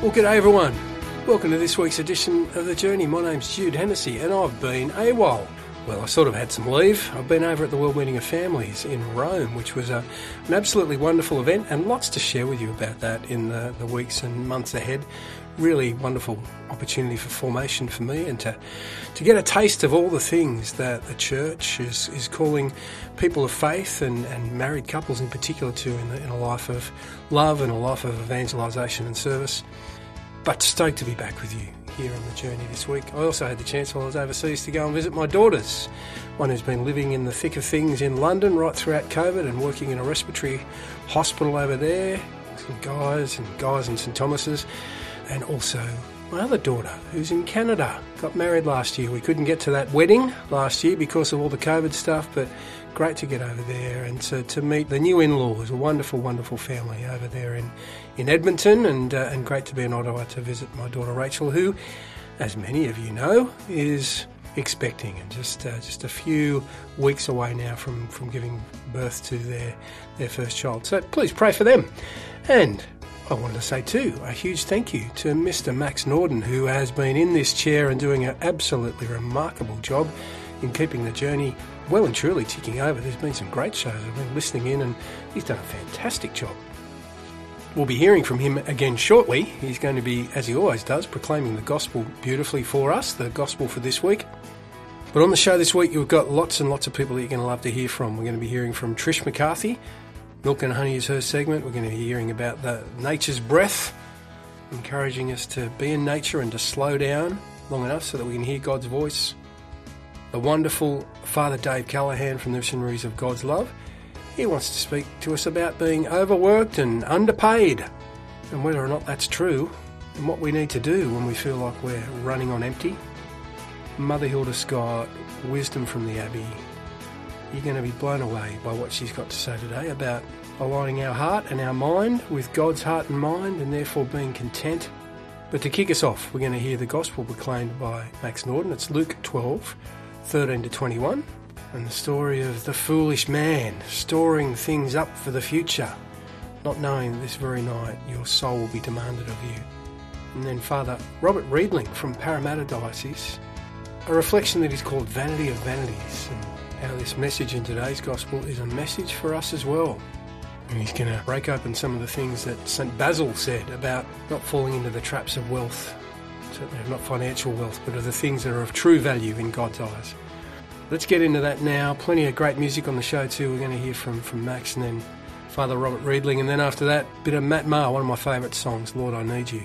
Well, g'day everyone. Welcome to this week's edition of The Journey. My name's Jude Hennessy and I've been AWOL. Well, I sort of had some leave. I've been over at the World Meeting of Families in Rome, which was a, an absolutely wonderful event and lots to share with you about that in the, the weeks and months ahead. Really wonderful opportunity for formation for me and to, to get a taste of all the things that the church is, is calling people of faith and, and married couples in particular to in, in a life of love and a life of evangelisation and service. But stoked to be back with you here on the journey this week. I also had the chance while I was overseas to go and visit my daughters. One who's been living in the thick of things in London right throughout COVID and working in a respiratory hospital over there. Some guys and guys in St Thomas's. And also my other daughter, who's in Canada, got married last year. We couldn't get to that wedding last year because of all the COVID stuff, but great to get over there and to, to meet the new in-laws, a wonderful, wonderful family over there in, in Edmonton, and, uh, and great to be in Ottawa to visit my daughter Rachel, who, as many of you know, is expecting and just uh, just a few weeks away now from, from giving birth to their their first child. So please pray for them. And I wanted to say too a huge thank you to Mr. Max Norden, who has been in this chair and doing an absolutely remarkable job in keeping the journey well and truly ticking over. There's been some great shows. I've been listening in, and he's done a fantastic job. We'll be hearing from him again shortly. He's going to be, as he always does, proclaiming the gospel beautifully for us, the gospel for this week. But on the show this week, you've got lots and lots of people that you're going to love to hear from. We're going to be hearing from Trish McCarthy. Milk and Honey is her segment. We're going to be hearing about the nature's breath, encouraging us to be in nature and to slow down long enough so that we can hear God's voice the wonderful Father Dave Callaghan from the Missionaries of God's Love. He wants to speak to us about being overworked and underpaid and whether or not that's true and what we need to do when we feel like we're running on empty. Mother Hilda Scott, wisdom from the Abbey. You're going to be blown away by what she's got to say today about aligning our heart and our mind with God's heart and mind and therefore being content. But to kick us off, we're going to hear the gospel proclaimed by Max Norden. It's Luke 12, 13 to 21, and the story of the foolish man storing things up for the future, not knowing that this very night your soul will be demanded of you. And then Father Robert Reidling from Parramatta Diocese, a reflection that is called Vanity of Vanities, and how this message in today's Gospel is a message for us as well. And he's going to break open some of the things that St. Basil said about not falling into the traps of wealth certainly not financial wealth, but of the things that are of true value in God's eyes. Let's get into that now. Plenty of great music on the show too. We're going to hear from, from Max and then Father Robert Reidling, and then after that, a bit of Matt Maher, one of my favourite songs, Lord I Need You.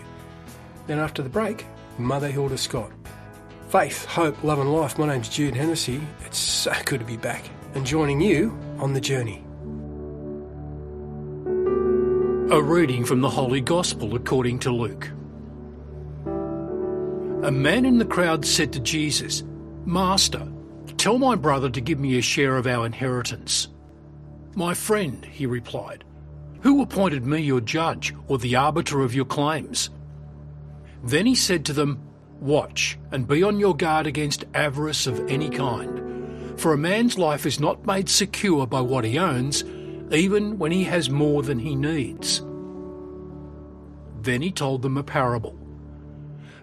Then after the break, Mother Hilda Scott. Faith, hope, love and life. My name's Jude Hennessy. It's so good to be back and joining you on the journey. A reading from the Holy Gospel according to Luke. A man in the crowd said to Jesus, Master, tell my brother to give me a share of our inheritance. My friend, he replied, who appointed me your judge or the arbiter of your claims? Then he said to them, Watch and be on your guard against avarice of any kind, for a man's life is not made secure by what he owns, even when he has more than he needs. Then he told them a parable.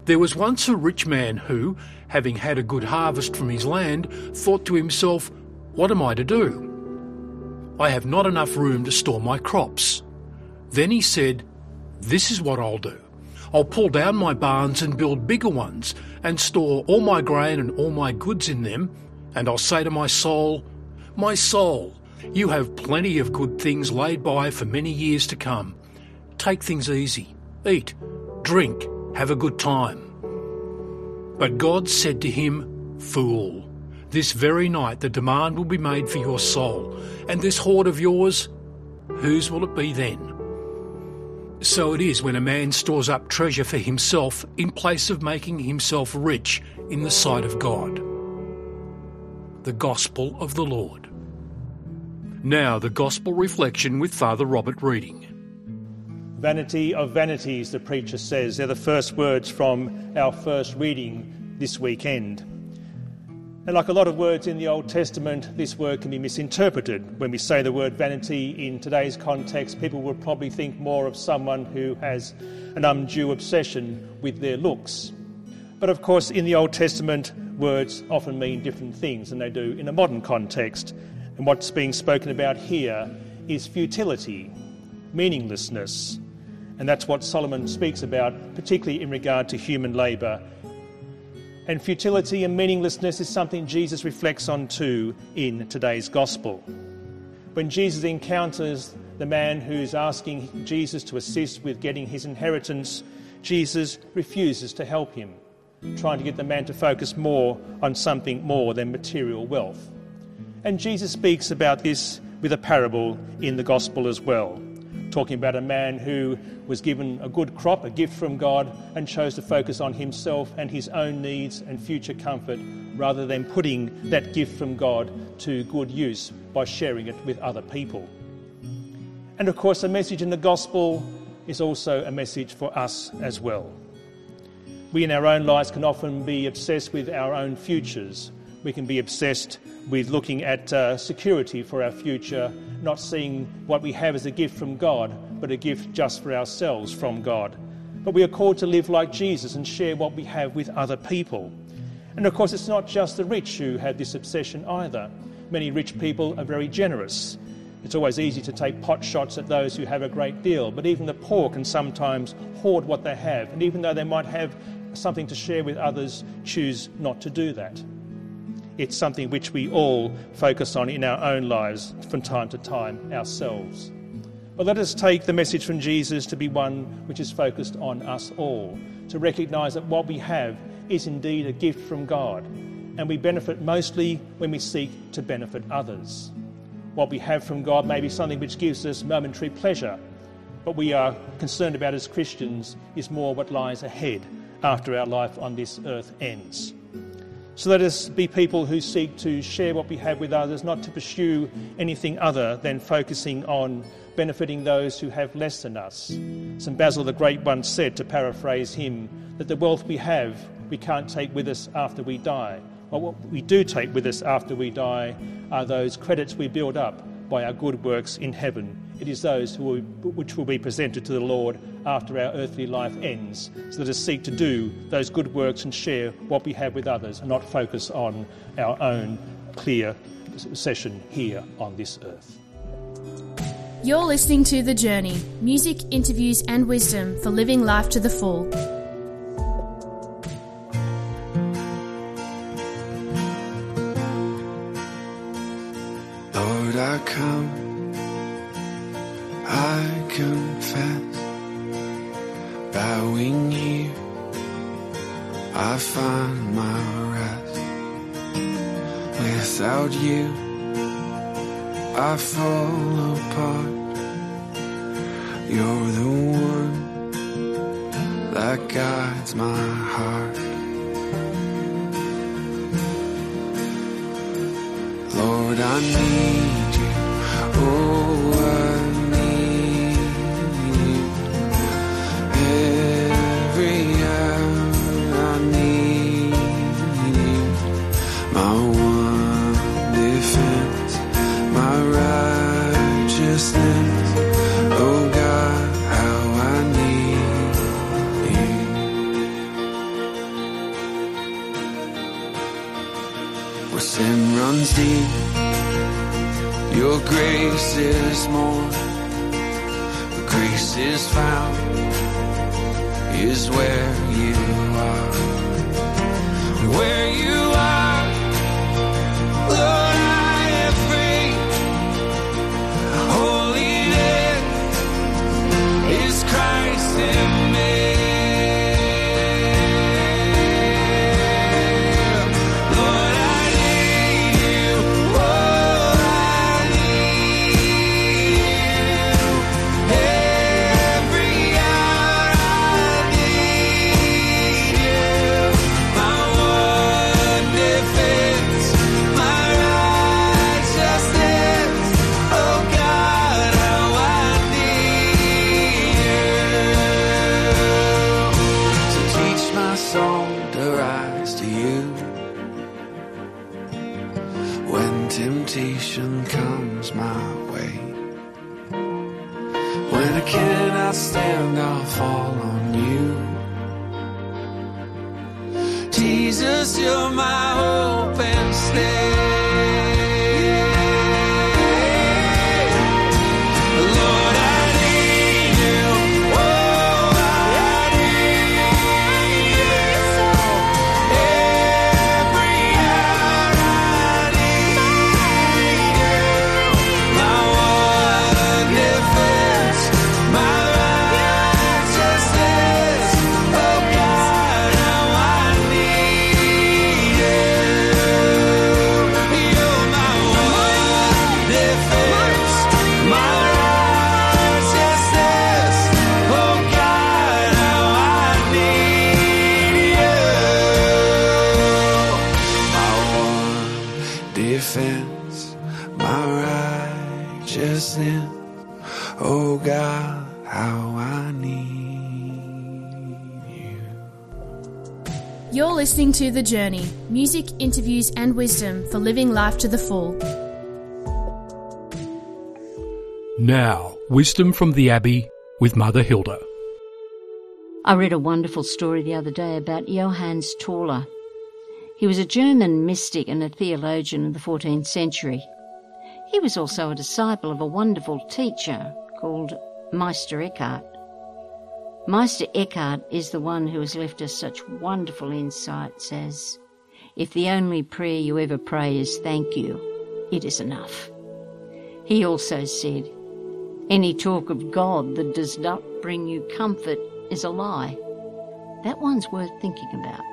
There was once a rich man who, having had a good harvest from his land, thought to himself, What am I to do? I have not enough room to store my crops. Then he said, This is what I'll do. I'll pull down my barns and build bigger ones, and store all my grain and all my goods in them, and I'll say to my soul, My soul, you have plenty of good things laid by for many years to come. Take things easy, eat, drink, have a good time. But God said to him, Fool, this very night the demand will be made for your soul, and this hoard of yours, whose will it be then? So it is when a man stores up treasure for himself in place of making himself rich in the sight of God. The Gospel of the Lord. Now, the Gospel reflection with Father Robert Reidling. Vanity of vanities, the preacher says. They're the first words from our first reading this weekend. And like a lot of words in the Old Testament, this word can be misinterpreted. When we say the word vanity in today's context, people will probably think more of someone who has an undue obsession with their looks. But of course, in the Old Testament, words often mean different things than they do in a modern context. And what's being spoken about here is futility, meaninglessness. And that's what Solomon speaks about, particularly in regard to human labour and futility and meaninglessness is something Jesus reflects on too in today's gospel. When Jesus encounters the man who's asking Jesus to assist with getting his inheritance, Jesus refuses to help him, trying to get the man to focus more on something more than material wealth. And Jesus speaks about this with a parable in the gospel as well talking about a man who was given a good crop, a gift from God, and chose to focus on himself and his own needs and future comfort rather than putting that gift from God to good use by sharing it with other people. And of course, a message in the gospel is also a message for us as well. We in our own lives can often be obsessed with our own futures. We can be obsessed with looking at uh, security for our future not seeing what we have as a gift from God, but a gift just for ourselves from God. But we are called to live like Jesus and share what we have with other people. And of course, it's not just the rich who have this obsession either. Many rich people are very generous. It's always easy to take pot shots at those who have a great deal, but even the poor can sometimes hoard what they have. And even though they might have something to share with others, choose not to do that. It's something which we all focus on in our own lives from time to time ourselves. But let us take the message from Jesus to be one which is focused on us all, to recognize that what we have is indeed a gift from God, and we benefit mostly when we seek to benefit others. What we have from God may be something which gives us momentary pleasure, but we are concerned about as Christians is more what lies ahead after our life on this earth ends. So let us be people who seek to share what we have with others, not to pursue anything other than focusing on benefiting those who have less than us. St. Basil the Great once said, to paraphrase him, that the wealth we have we can't take with us after we die. But what we do take with us after we die are those credits we build up by our good works in heaven. It is those who will, which will be presented to the Lord after our earthly life ends. So let us seek to do those good works and share what we have with others and not focus on our own clear session here on this earth. You're listening to The Journey music, interviews, and wisdom for living life to the full. I come, I confess, bowing here, I find my rest. Without you, I fall apart. You're the one that guides my heart. Lord, I need. Oh, grace is more. Grace is found is where you are. Where you are, Lord, to The Journey music, interviews, and wisdom for living life to the full. Now, wisdom from the Abbey with Mother Hilda. I read a wonderful story the other day about Johannes Tauler. He was a German mystic and a theologian of the 14th century. He was also a disciple of a wonderful teacher called Meister Eckhart. Meister Eckhart is the one who has left us such wonderful insights as if the only prayer you ever pray is thank you, it is enough. He also said, any talk of God that does not bring you comfort is a lie. That one's worth thinking about.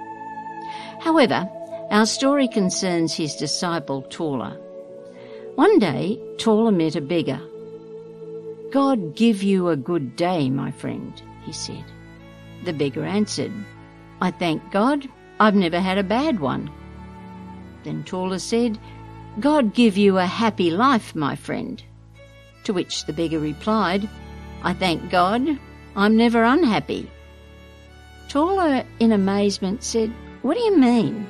However, our story concerns his disciple Tauler. One day, Tauler met a beggar. God give you a good day, my friend, he said. The beggar answered, I thank God, I've never had a bad one. Then Tauler said, God give you a happy life, my friend. To which the beggar replied, I thank God, I'm never unhappy. Tauler, in amazement, said, What do you mean?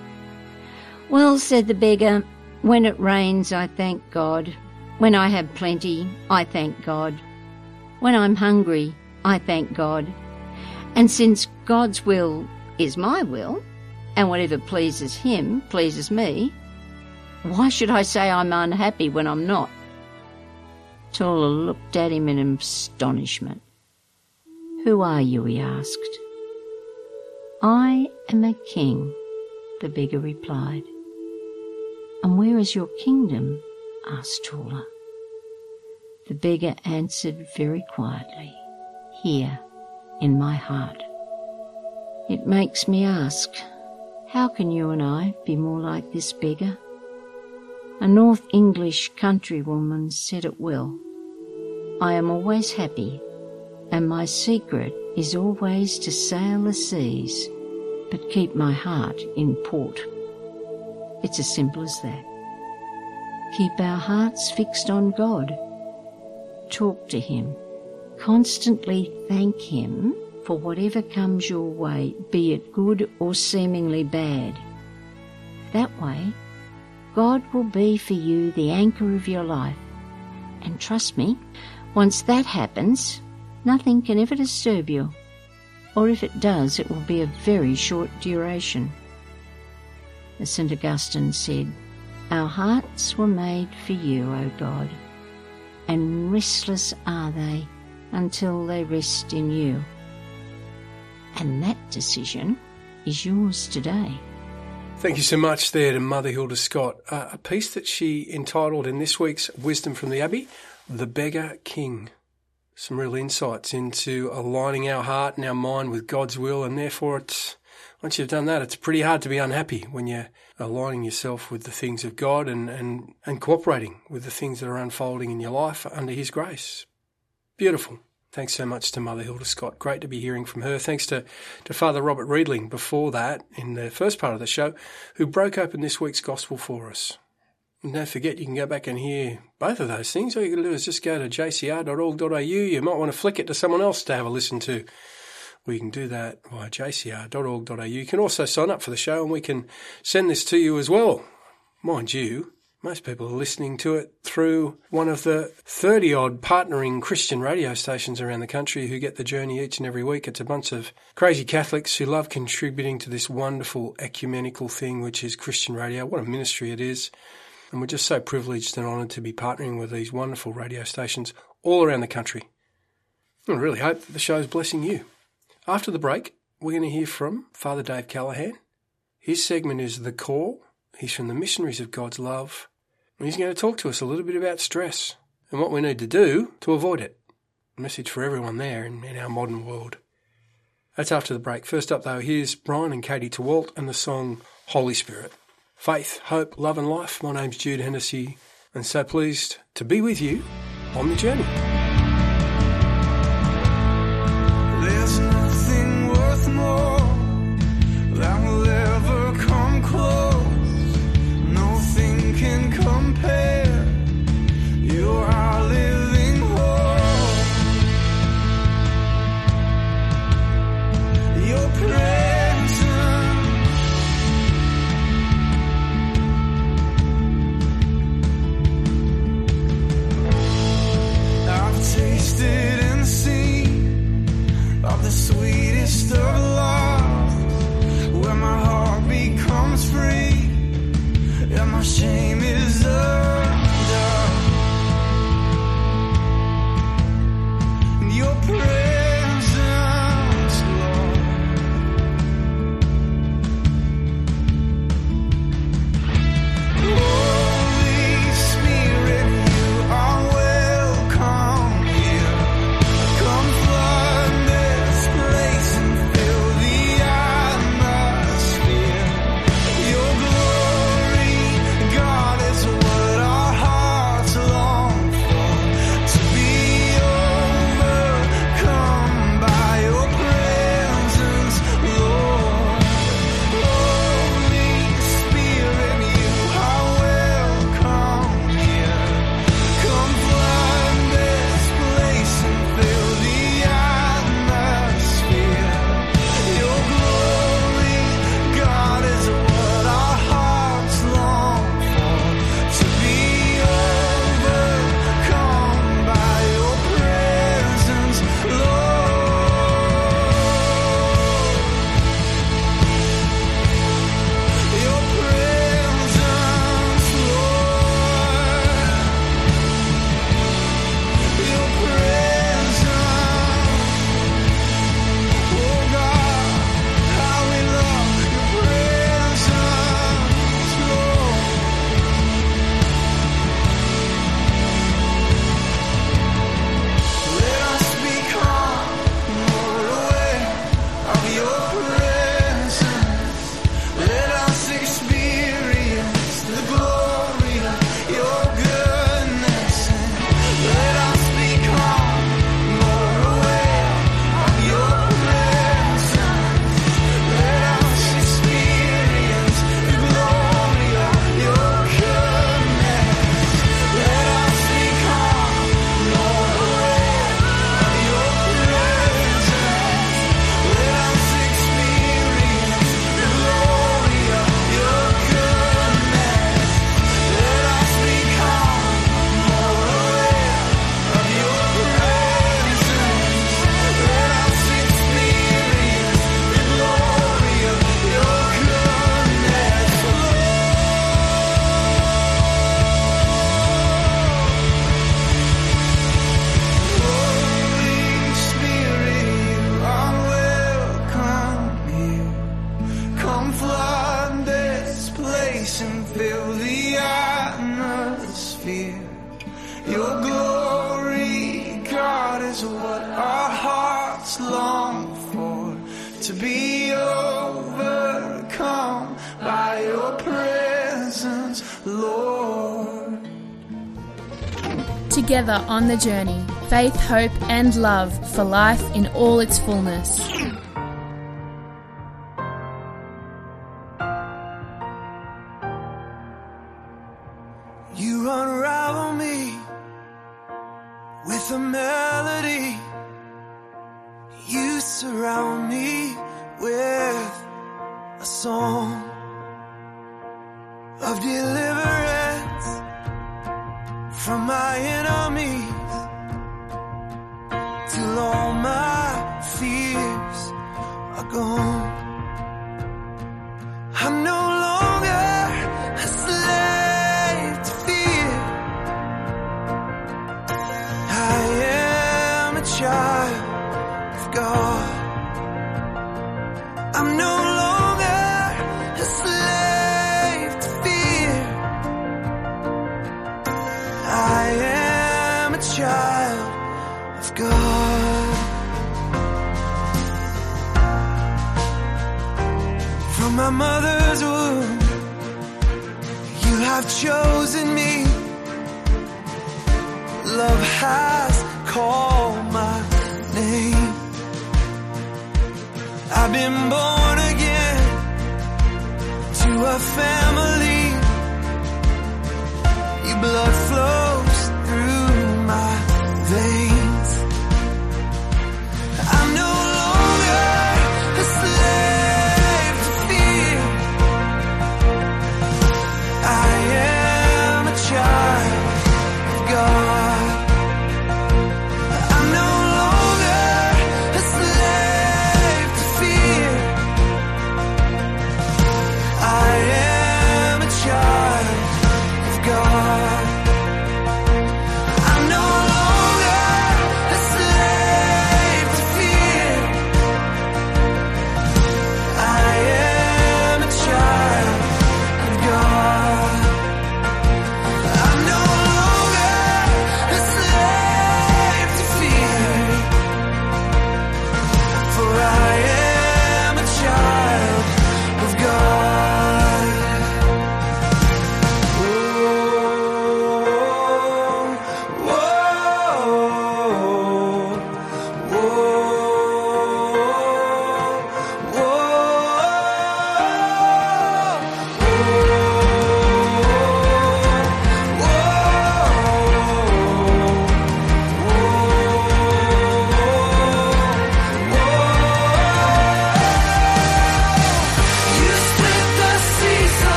Well, said the beggar, when it rains, I thank God. When I have plenty, I thank God. When I'm hungry, I thank God. And since God's will is my will, and whatever pleases Him pleases me, why should I say I'm unhappy when I'm not? Tauler looked at him in astonishment. Who are you? he asked. I am a king, the beggar replied. And where is your kingdom? asked Tauler. The beggar answered very quietly, Here, in my heart. It makes me ask, how can you and I be more like this beggar? A North English countrywoman said it well. I am always happy, and my secret is always to sail the seas, but keep my heart in port. It's as simple as that. Keep our hearts fixed on God. Talk to Him. Constantly thank Him for whatever comes your way, be it good or seemingly bad. That way, God will be for you the anchor of your life. And trust me, once that happens, nothing can ever disturb you. Or if it does, it will be of very short duration. As St. Augustine said, Our hearts were made for you, O God, and restless are they until they rest in you. And that decision is yours today. Thank you so much there to Mother Hilda Scott. Uh, a piece that she entitled in this week's Wisdom from the Abbey, The Beggar King. Some real insights into aligning our heart and our mind with God's will, and therefore it's once you've done that, it's pretty hard to be unhappy when you're aligning yourself with the things of God and, and, and cooperating with the things that are unfolding in your life under His grace. Beautiful. Thanks so much to Mother Hilda Scott. Great to be hearing from her. Thanks to, to Father Robert Reidling before that in the first part of the show, who broke open this week's gospel for us. And don't forget, you can go back and hear both of those things. All you got to do is just go to jcr.org.au. You might want to flick it to someone else to have a listen to. We can do that via jcr.org.au. You can also sign up for the show and we can send this to you as well. Mind you, Most people are listening to it through one of the 30 odd partnering Christian radio stations around the country who get the journey each and every week. It's a bunch of crazy Catholics who love contributing to this wonderful ecumenical thing, which is Christian radio. What a ministry it is. And we're just so privileged and honoured to be partnering with these wonderful radio stations all around the country. I really hope that the show is blessing you. After the break, we're going to hear from Father Dave Callaghan. His segment is The Call. He's from the Missionaries of God's Love. And he's going to talk to us a little bit about stress and what we need to do to avoid it. A message for everyone there in, in our modern world. That's after the break. First up, though, here's Brian and Katie Torwalt and the song Holy Spirit. Faith, hope, love, and life. My name's Jude Hennessy, and so pleased to be with you on the journey. Place and fill the atmosphere. Your glory, God, is what our hearts long for. To be overcome by your presence, Lord. Together on the journey, faith, hope, and love for life in all its fullness. Has called my name. I've been born again to a family. Your blood flows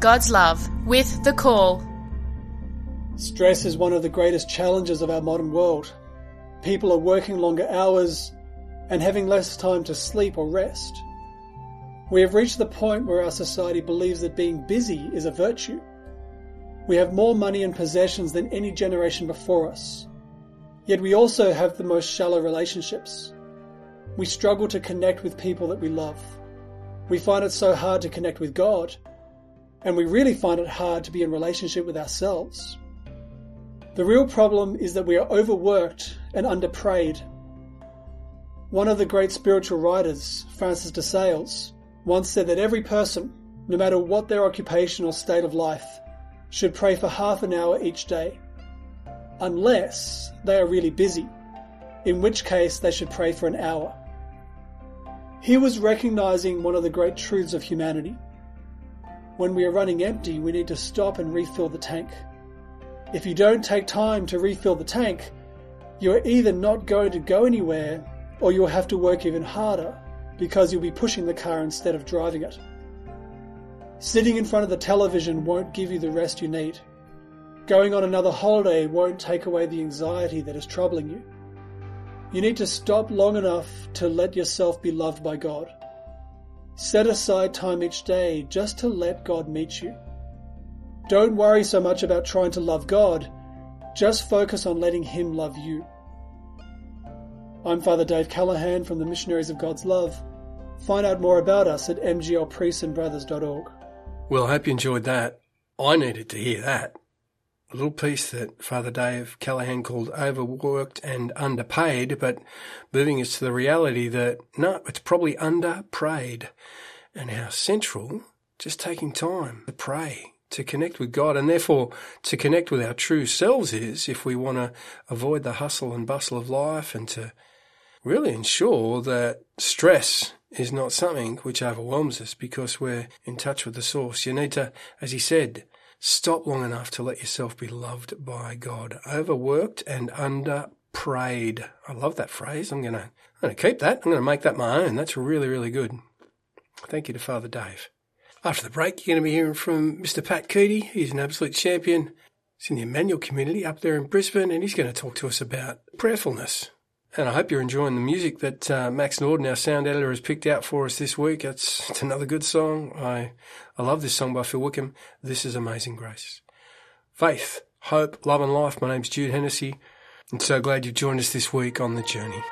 God's love with The Call. Stress is one of the greatest challenges of our modern world. People are working longer hours and having less time to sleep or rest. We have reached the point where our society believes that being busy is a virtue. We have more money and possessions than any generation before us. Yet we also have the most shallow relationships. We struggle to connect with people that we love. We find it so hard to connect with God, and we really find it hard to be in relationship with ourselves. The real problem is that we are overworked and underprayed. One of the great spiritual writers, Francis de Sales, once said that every person, no matter what their occupation or state of life, should pray for half an hour each day. Unless they are really busy, in which case they should pray for an hour. He was recognizing one of the great truths of humanity. When we are running empty, we need to stop and refill the tank. If you don't take time to refill the tank, you are either not going to go anywhere or you'll have to work even harder because you'll be pushing the car instead of driving it. Sitting in front of the television won't give you the rest you need. Going on another holiday won't take away the anxiety that is troubling you. You need to stop long enough to let yourself be loved by God. Set aside time each day just to let God meet you. Don't worry so much about trying to love God, just focus on letting Him love you. I'm Father Dave Callaghan from the Missionaries of God's Love. Find out more about us at mglpriestsandbrothers.org. Well, I hope you enjoyed that. I needed to hear that. A little piece that Father Dave Callaghan called overworked and underpaid, but moving us to the reality that no, it's probably underprayed and how central just taking time to pray, to connect with God, and therefore to connect with our true selves is if we want to avoid the hustle and bustle of life and to really ensure that stress is not something which overwhelms us because we're in touch with the source. You need to, as he said, stop long enough to let yourself be loved by God. Overworked and under prayed. I love that phrase. I'm gonna I'm gonna keep that. I'm gonna make that my own. That's really, really good. Thank you to Father Dave. After the break, you're going to be hearing from Mr. Pat Keady. He's an absolute champion. He's in the Emmanuel community up there in Brisbane, and he's going to talk to us about prayerfulness. And I hope you're enjoying the music that uh, Max Norden, our sound editor, has picked out for us this week. It's, it's another good song. I, I love this song by Phil Wickham. This is Amazing Grace. Faith, hope, love and life. My name's Jude Hennessy. I'm so glad you've joined us this week on the journey.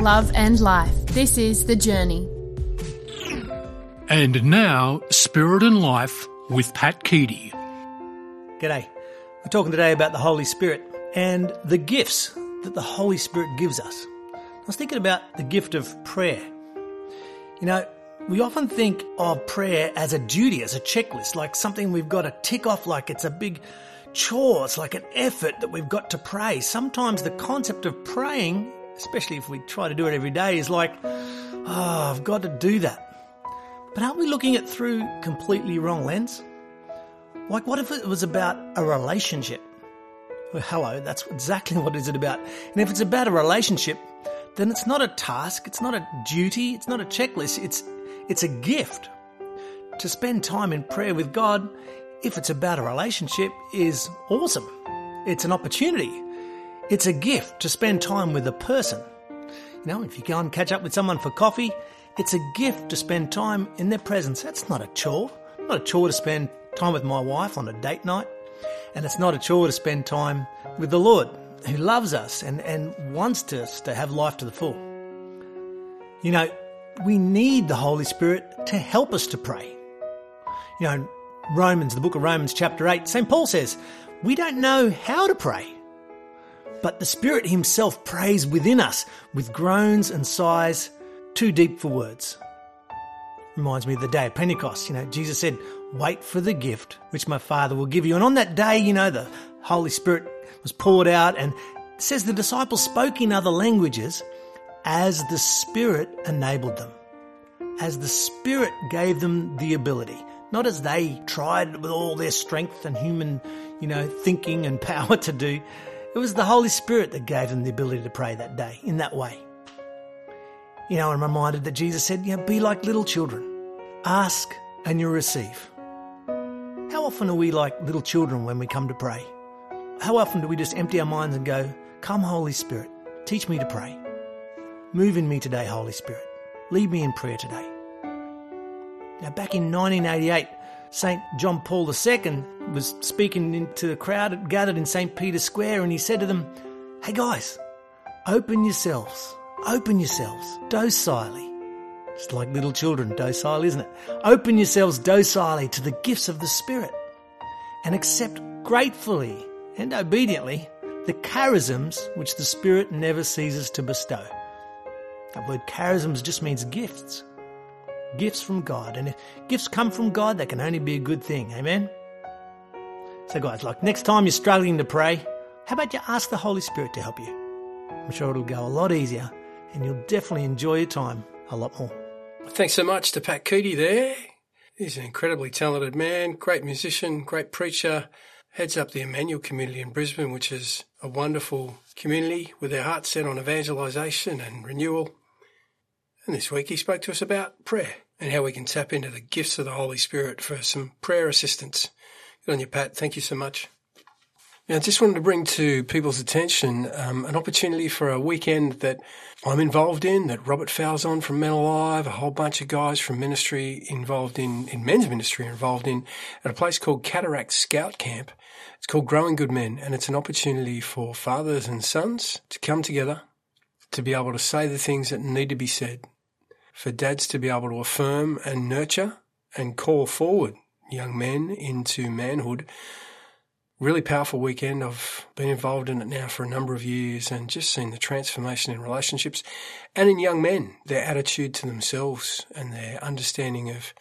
Love, and life. This is The Journey. And now, Spirit and Life with Pat Keady. G'day. We're talking today about the Holy Spirit and the gifts that the Holy Spirit gives us. I was thinking about the gift of prayer. You know, we often think of prayer as a duty, as a checklist, like something we've got to tick off, like it's a big chore, it's like an effort that we've got to pray. Sometimes the concept of praying, especially if we try to do it every day, is like, oh, I've got to do that. But aren't we looking at through completely wrong lens? Like, what if it was about a relationship? Well, hello, that's exactly what is it about. And if it's about a relationship, then it's not a task, it's not a duty, it's not a checklist, it's, it's a gift. To spend time in prayer with God, if it's about a relationship, is awesome. It's an opportunity. It's a gift to spend time with a person. You know, if you go and catch up with someone for coffee, it's a gift to spend time in their presence. That's not a chore. Not a chore to spend time with my wife on a date night. And it's not a chore to spend time with the Lord, who loves us and, and wants us to have life to the full. You know, we need the Holy Spirit to help us to pray. You know, Romans, the book of Romans, chapter 8, St. Paul says, We don't know how to pray, but the Spirit Himself prays within us with groans and sighs too deep for words. Reminds me of the day of Pentecost. You know, Jesus said, Wait for the gift which my Father will give you. And on that day, you know, the Holy Spirit was poured out, and says the disciples spoke in other languages as the Spirit enabled them. As the Spirit gave them the ability. Not as they tried with all their strength and human, you know, thinking and power to do. It was the Holy Spirit that gave them the ability to pray that day in that way. You know, I'm reminded that Jesus said, you know, be like little children. Ask and you'll receive. How often are we like little children when we come to pray? How often do we just empty our minds and go, Come, Holy Spirit, teach me to pray. Move in me today, Holy Spirit. Lead me in prayer today. Now, back in 1988, St. John Paul II was speaking to the crowd gathered in St. Peter's Square, and he said to them, Hey guys, open yourselves, open yourselves docilely. It's like little children, docile, isn't it? Open yourselves docilely to the gifts of the Spirit and accept gratefully and obediently the charisms which the Spirit never ceases to bestow. That word charisms just means gifts. Gifts from God. And if gifts come from God, that can only be a good thing. Amen? So, guys, like next time you're struggling to pray, how about you ask the Holy Spirit to help you? I'm sure it'll go a lot easier and you'll definitely enjoy your time a lot more. Thanks so much to Pat Keady there. He's an incredibly talented man, great musician, great preacher, heads up the Emmanuel community in Brisbane, which is a wonderful community with their heart set on evangelisation and renewal. And this week he spoke to us about prayer and how we can tap into the gifts of the Holy Spirit for some prayer assistance. Good on you, Pat. Thank you so much. Now, I just wanted to bring to people's attention um, an opportunity for a weekend that I'm involved in, that Robert Falzon from Men Alive, a whole bunch of guys from ministry involved in, in men's ministry involved in, at a place called Cataract Scout Camp. It's called Growing Good Men, and it's an opportunity for fathers and sons to come together to be able to say the things that need to be said, for dads to be able to affirm and nurture and call forward young men into manhood really powerful weekend. I've been involved in it now for a number of years and just seen the transformation in relationships and in young men, their attitude to themselves and their understanding of,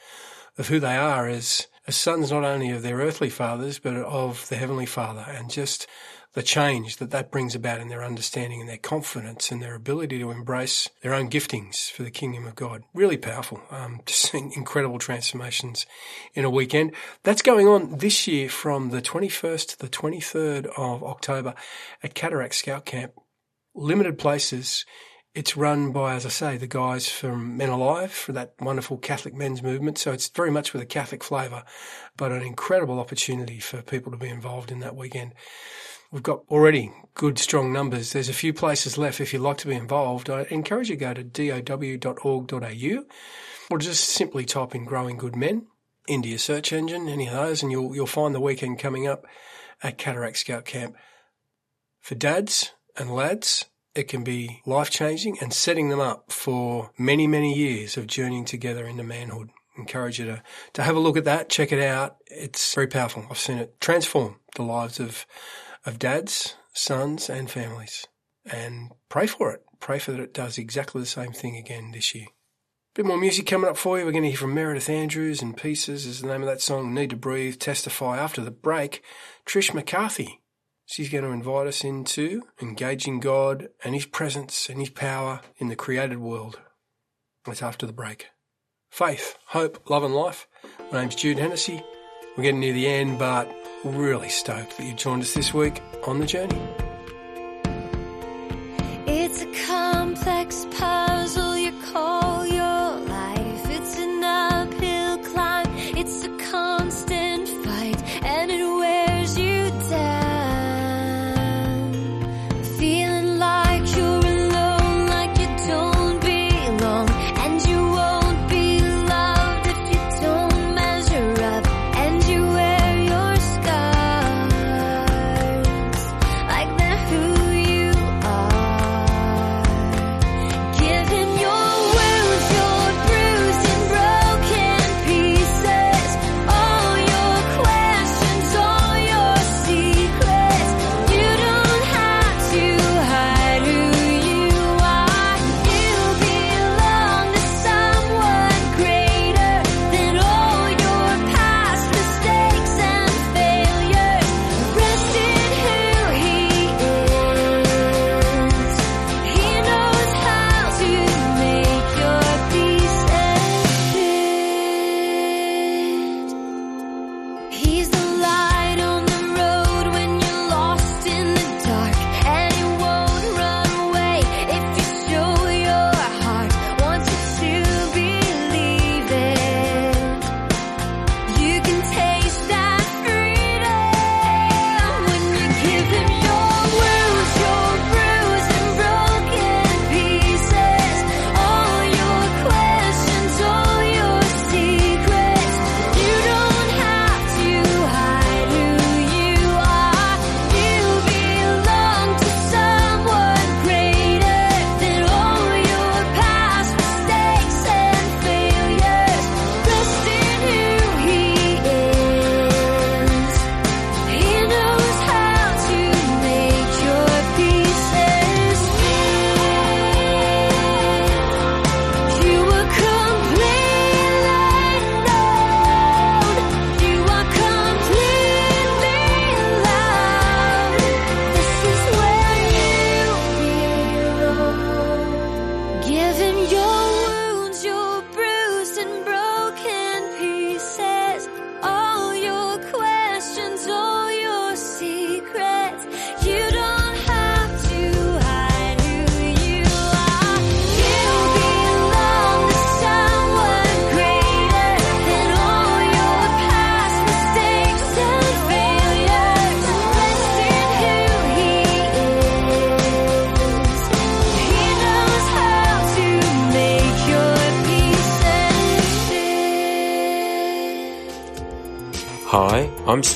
of who they are as, as sons not only of their earthly fathers, but of the Heavenly Father and just the change that that brings about in their understanding and their confidence and their ability to embrace their own giftings for the kingdom of God. Really powerful. Um, just incredible transformations in a weekend. That's going on this year from the 21st to the 23rd of October at Cataract Scout Camp. Limited places. It's run by, as I say, the guys from Men Alive for that wonderful Catholic men's movement. So it's very much with a Catholic flavour, but an incredible opportunity for people to be involved in that weekend. We've got already good, strong numbers. There's a few places left if you'd like to be involved. I encourage you to go to dow.org.au or just simply type in Growing Good Men into your search engine, any of those, and you'll, you'll find the weekend coming up at Cataract Scout Camp. For dads and lads, it can be life changing and setting them up for many, many years of journeying together into manhood. Encourage you to, to have a look at that, check it out. It's very powerful. I've seen it transform the lives of of dads, sons, and families. And pray for it. Pray for that it does exactly the same thing again this year. Bit more music coming up for you. We're going to hear from Meredith Andrews and Pieces is the name of that song. Need to breathe. Testify. After the break, Trish McCarthy. She's going to invite us into engaging God and His presence and His power in the created world. That's after the break. Faith, hope, love, and life. My name's Jude Hennessy. We're getting near the end, but Really stoked that you joined us this week on the journey.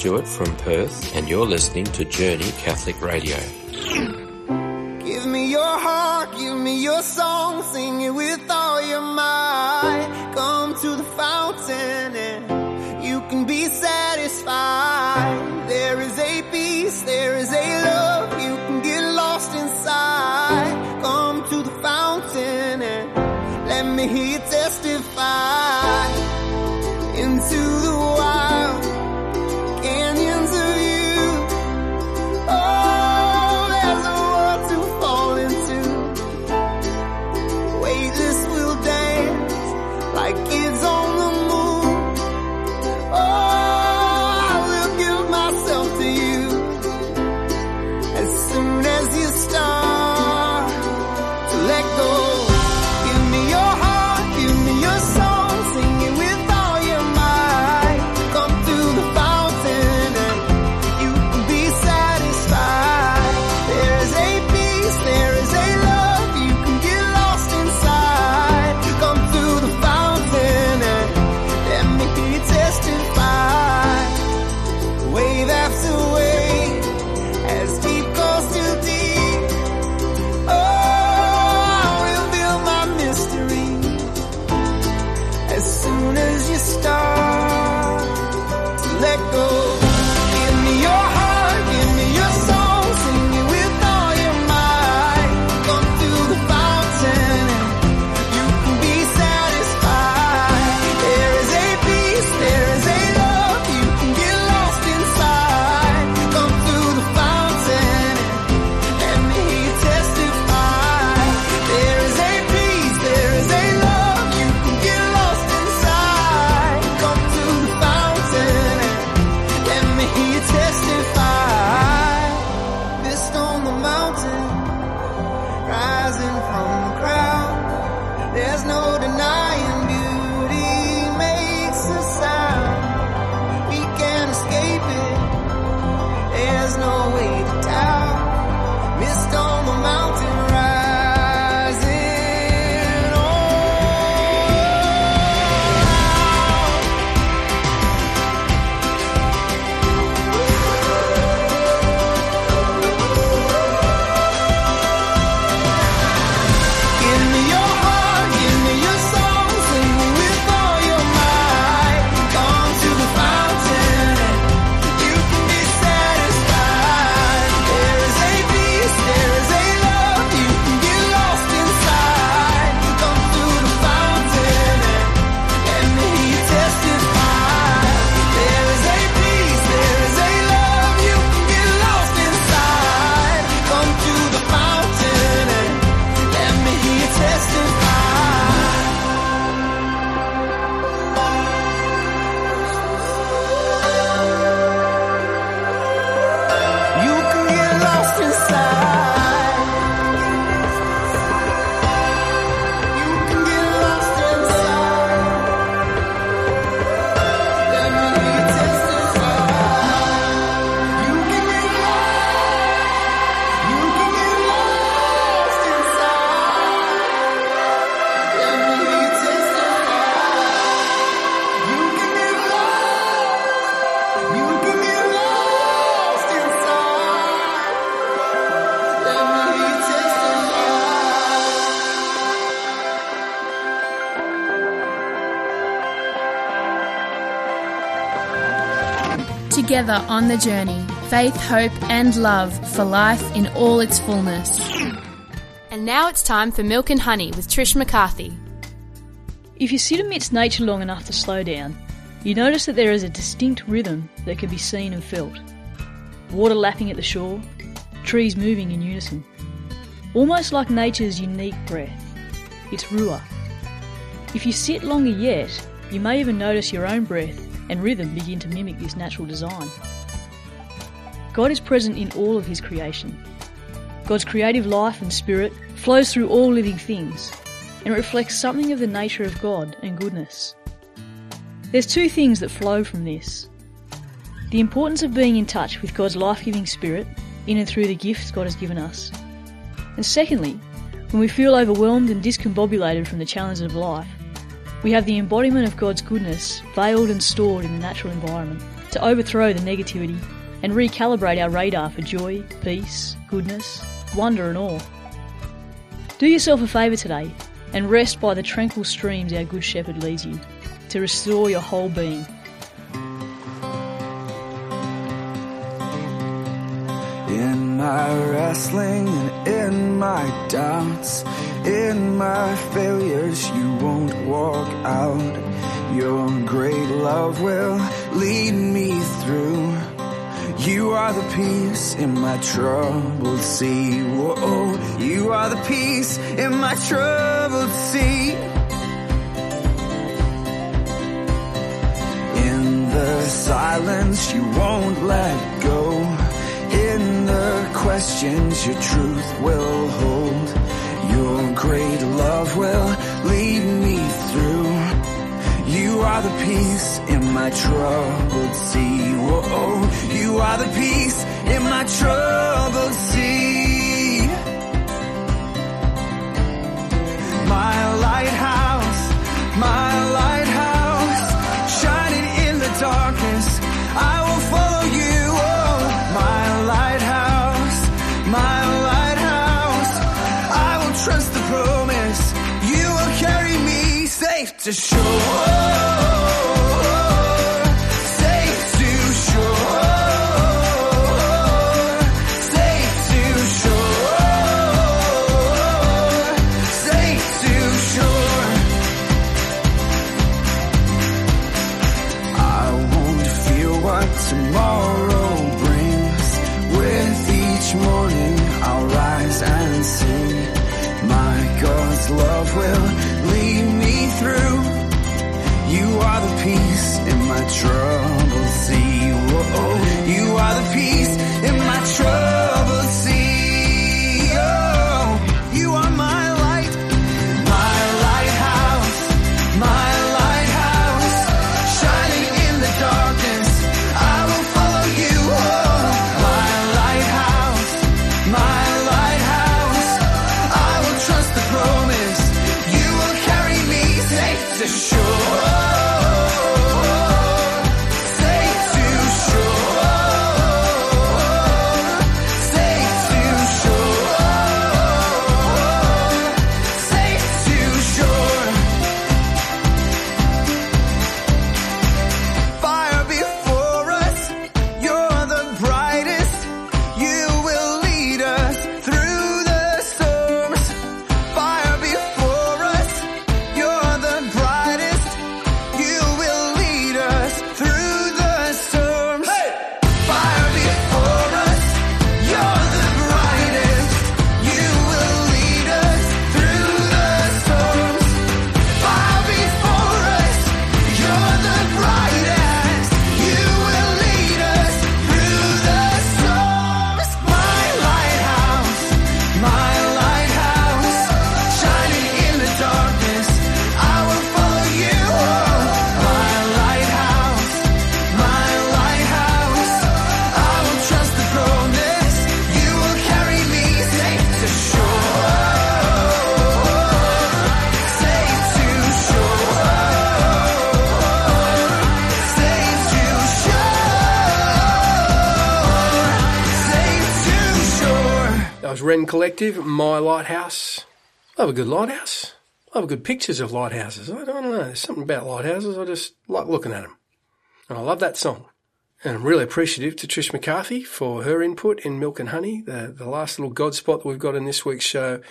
Stewart from Perth, and you're listening to Journey Catholic Radio. Give me your heart, give me your song, sing it with all your might. Come to the fountain and you can be satisfied. There is a peace, there is a love, you can get lost inside. Come to the fountain and let me hear on the journey, faith, hope, and love for life in all its fullness. And now it's time for Milk and Honey with Trish McCarthy. If you sit amidst nature long enough to slow down, you notice that there is a distinct rhythm that can be seen and felt. Water lapping at the shore, trees moving in unison. Almost like nature's unique breath. It's Ruah. If you sit longer yet, you may even notice your own breath and rhythm begin to mimic this natural design. God is present in all of His creation. God's creative life and spirit flows through all living things, and reflects something of the nature of God and goodness. There's two things that flow from this the importance of being in touch with God's life giving spirit in and through the gifts God has given us. And secondly, when we feel overwhelmed and discombobulated from the challenges of life, we have the embodiment of God's goodness veiled and stored in the natural environment to overthrow the negativity and recalibrate our radar for joy, peace, goodness, wonder, and awe. Do yourself a favour today and rest by the tranquil streams our Good Shepherd leads you to restore your whole being. In my wrestling and in my doubts, in my failures, you won't walk out. Your great love will lead me through. You are the peace in my troubled sea. Whoa, you are the peace in my troubled sea. In the silence, you won't let go. In the questions, your truth will hold. Your great love will lead me through. You are the peace in my troubled sea. Whoa, you are the peace in my troubled sea. My lighthouse, my lighthouse, to shore. Collective, My Lighthouse. I love a good lighthouse. I love good pictures of lighthouses. I don't know. There's something about lighthouses. I just like looking at them. And I love that song. And I'm really appreciative to Trish McCarthy for her input in Milk and Honey, the, the last little God spot that we've got in this week's show,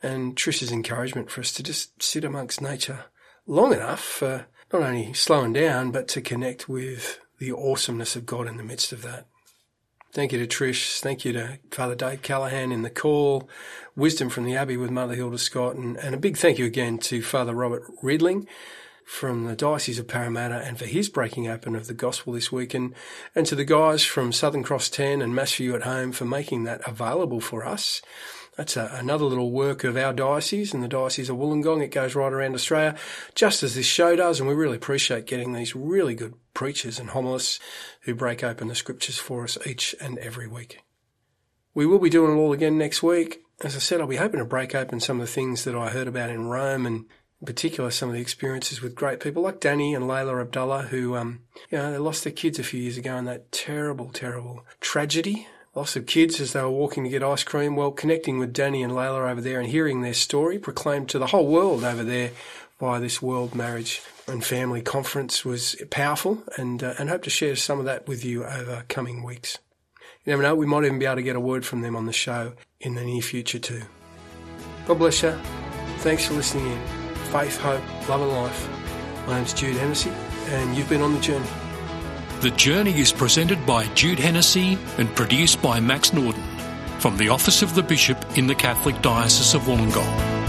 and Trish's encouragement for us to just sit amongst nature long enough for not only slowing down, but to connect with the awesomeness of God in the midst of that. Thank you to Trish. Thank you to Father Dave Callaghan in the call, wisdom from the Abbey with Mother Hilda Scott, and, and a big thank you again to Father Robert Reidling from the Diocese of Parramatta and for his breaking open of the gospel this week, and, and to the guys from Southern Cross 10 and Mass for You at Home for making that available for us. That's a, another little work of our diocese and the Diocese of Wollongong. It goes right around Australia, just as this show does, and we really appreciate getting these really good preachers and homilists who break open the scriptures for us each and every week. We will be doing it all again next week. As I said, I'll be hoping to break open some of the things that I heard about in Rome and in particular some of the experiences with great people like Danny and Leila Abdallah who, um, you know, they lost their kids a few years ago in that terrible, terrible tragedy. Loss of kids as they were walking to get ice cream. Well, connecting with Danny and Leila over there and hearing their story proclaimed to the whole world over there by this World Marriage and Family Conference was powerful and, uh, and hope to share some of that with you over coming weeks. You never know, we might even be able to get a word from them on the show in the near future too. God bless you. Thanks for listening in. Faith, hope, love and life. My name's Jude Hennessy and you've been on the journey. The Journey is presented by Jude Hennessy and produced by Max Norden from the Office of the Bishop in the Catholic Diocese of Wollongong.